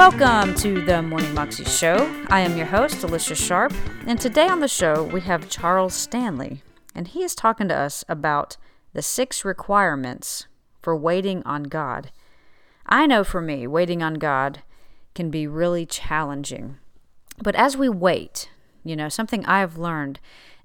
Welcome to the Morning Moxie Show. I am your host, Alicia Sharp, and today on the show we have Charles Stanley, and he is talking to us about the six requirements for waiting on God. I know for me, waiting on God can be really challenging. But as we wait, you know, something I have learned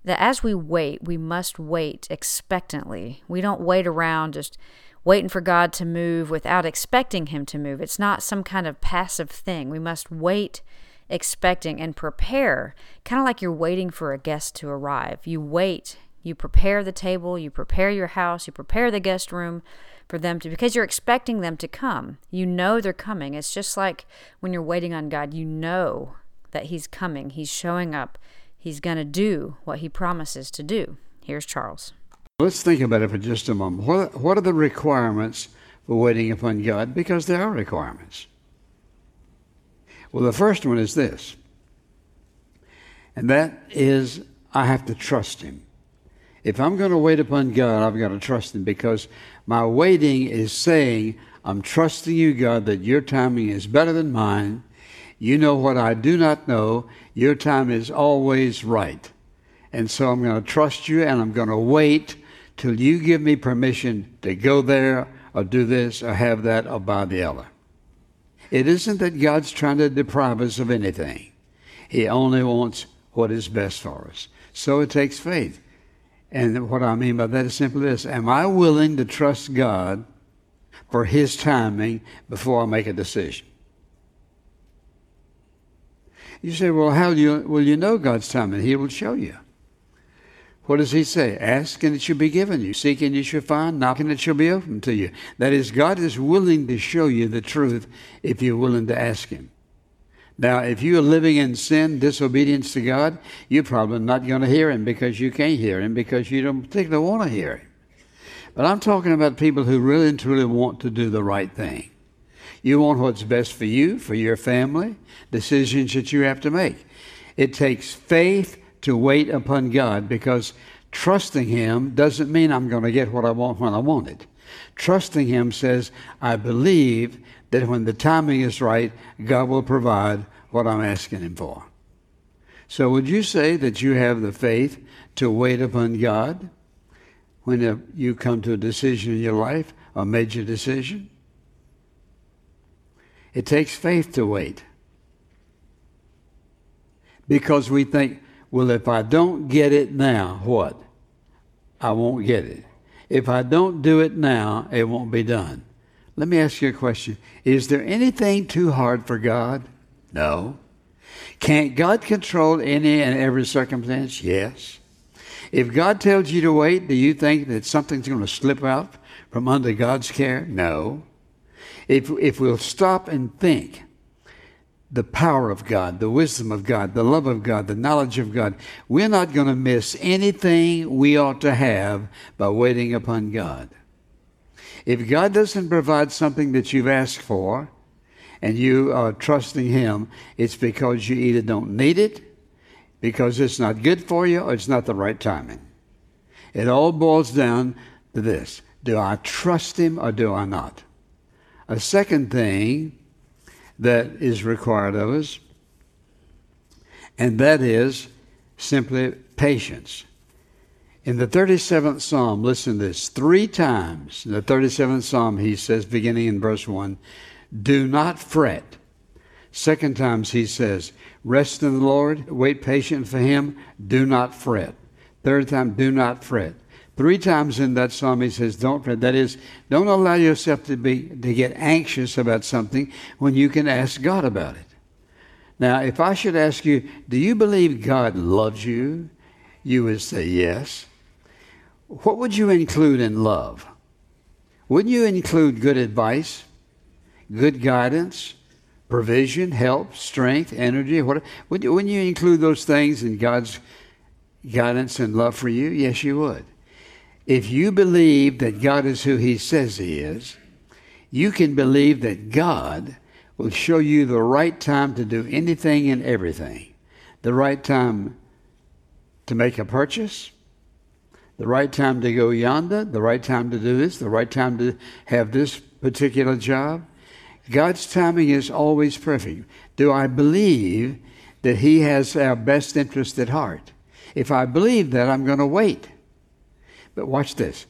that as we wait, we must wait expectantly. We don't wait around just waiting for God to move without expecting Him to move. It's not some kind of passive thing. We must wait expecting and prepare, kind of like you're waiting for a guest to arrive. You wait, you prepare the table, you prepare your house, you prepare the guest room for them to, because you're expecting them to come. You know they're coming. It's just like when you're waiting on God, you know that He's coming, He's showing up, He's going to do what He promises to do. Here's Charles. Let's think about it for just a moment. What, what are the requirements for waiting upon God? Because there are requirements. Well, the first one is this, and that is I have to trust Him. If I'm going to wait upon God, I've got to trust Him because my waiting is saying, I'm trusting you, God, that your timing is better than mine. You know what I do not know. Your time is always right. And so I'm going to trust you and I'm going to wait till you give me permission to go there or do this or have that or buy the other. It isn't that God's trying to deprive us of anything. He only wants what is best for us. So it takes faith. And what I mean by that is simply this Am I willing to trust God for His timing before I make a decision? You say, well, how do you, will you know God's timing? He will show you. What does he say? Ask and it shall be given you. Seek and you shall find. Knock and it shall be opened to you. That is, God is willing to show you the truth if you're willing to ask him. Now, if you are living in sin, disobedience to God, you're probably not going to hear him because you can't hear him because you don't particularly want to hear him. But I'm talking about people who really and truly want to do the right thing. You want what's best for you, for your family, decisions that you have to make. It takes faith to wait upon God because trusting Him doesn't mean I'm going to get what I want when I want it. Trusting Him says, I believe that when the timing is right, God will provide what I'm asking Him for. So, would you say that you have the faith to wait upon God when uh, you come to a decision in your life, a major decision? It takes faith to wait. Because we think, well, if I don't get it now, what? I won't get it. If I don't do it now, it won't be done. Let me ask you a question. Is there anything too hard for God? No. Can't God control any and every circumstance? Yes. If God tells you to wait, do you think that something's going to slip out from under God's care? No. If, if we'll stop and think the power of God, the wisdom of God, the love of God, the knowledge of God. We're not going to miss anything we ought to have by waiting upon God. If God doesn't provide something that you've asked for and you are trusting Him, it's because you either don't need it, because it's not good for you, or it's not the right timing. It all boils down to this Do I trust Him or do I not? A second thing that is required of us, and that is simply patience. In the 37th Psalm, listen to this. Three times in the 37th Psalm, he says, beginning in verse 1, do not fret. Second times he says, rest in the Lord, wait patient for him, do not fret. Third time, do not fret. Three times in that psalm he says, Don't fret. That is, don't allow yourself to be to get anxious about something when you can ask God about it. Now, if I should ask you, do you believe God loves you? You would say yes. What would you include in love? Wouldn't you include good advice, good guidance, provision, help, strength, energy? What, wouldn't you include those things in God's guidance and love for you? Yes, you would. If you believe that God is who He says He is, you can believe that God will show you the right time to do anything and everything. The right time to make a purchase, the right time to go yonder, the right time to do this, the right time to have this particular job. God's timing is always perfect. Do I believe that He has our best interest at heart? If I believe that, I'm going to wait. But watch this.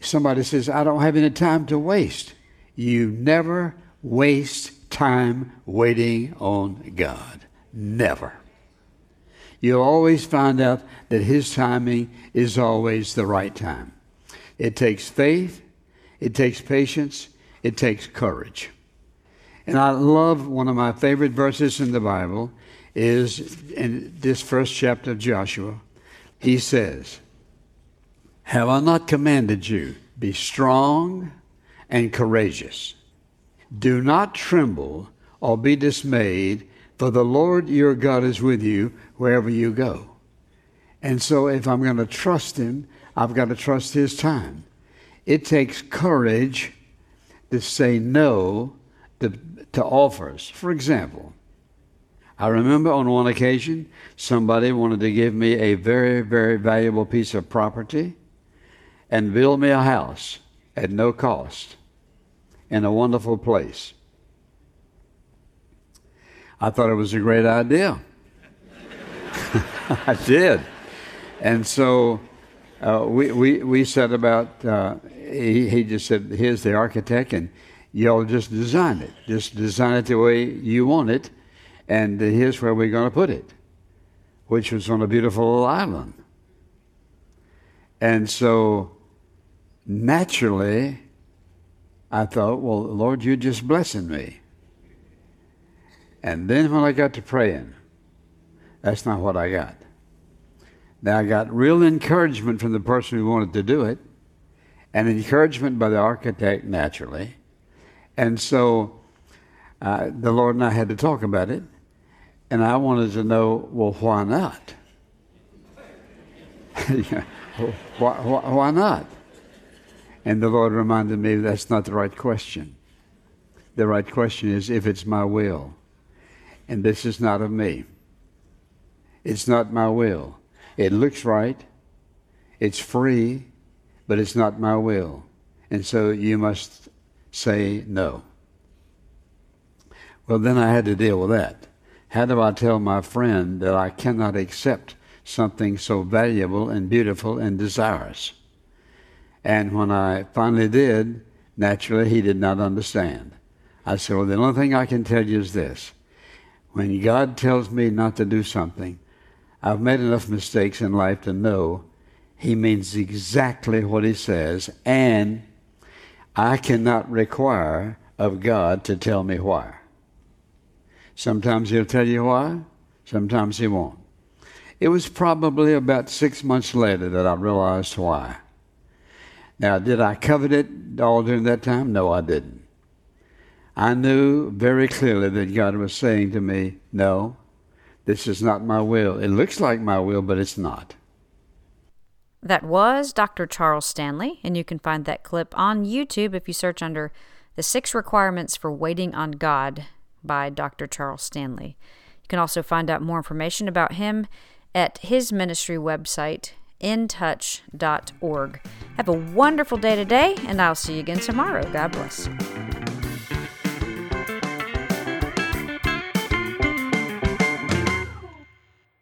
Somebody says, I don't have any time to waste. You never waste time waiting on God. Never. You'll always find out that His timing is always the right time. It takes faith, it takes patience, it takes courage. And I love one of my favorite verses in the Bible is in this first chapter of Joshua. He says, Have I not commanded you, be strong and courageous? Do not tremble or be dismayed, for the Lord your God is with you wherever you go. And so, if I'm going to trust Him, I've got to trust His time. It takes courage to say no to, to offers. For example, I remember on one occasion somebody wanted to give me a very, very valuable piece of property and build me a house at no cost in a wonderful place. I thought it was a great idea. I did. And so uh, we, we, we set about, uh, he, he just said, here's the architect, and y'all just design it. Just design it the way you want it, and here's where we're going to put it, which was on a beautiful little island. And so naturally, I thought, well, Lord, you're just blessing me. And then when I got to praying, that's not what I got. Now, I got real encouragement from the person who wanted to do it, and encouragement by the architect, naturally. And so uh, the Lord and I had to talk about it, and I wanted to know, well, why not? why, why, why not? And the Lord reminded me that's not the right question. The right question is if it's my will. And this is not of me. It's not my will. It looks right, it's free, but it's not my will. And so you must say no. Well, then I had to deal with that. How do I tell my friend that I cannot accept something so valuable and beautiful and desirous? And when I finally did, naturally, he did not understand. I said, Well, the only thing I can tell you is this when God tells me not to do something, I've made enough mistakes in life to know He means exactly what He says, and I cannot require of God to tell me why. Sometimes He'll tell you why, sometimes He won't. It was probably about six months later that I realized why. Now, did I covet it all during that time? No, I didn't. I knew very clearly that God was saying to me, No, this is not my will. It looks like my will, but it's not. That was Dr. Charles Stanley, and you can find that clip on YouTube if you search under The Six Requirements for Waiting on God by Dr. Charles Stanley. You can also find out more information about him at his ministry website, intouch.org. Have a wonderful day today, and I'll see you again tomorrow. God bless.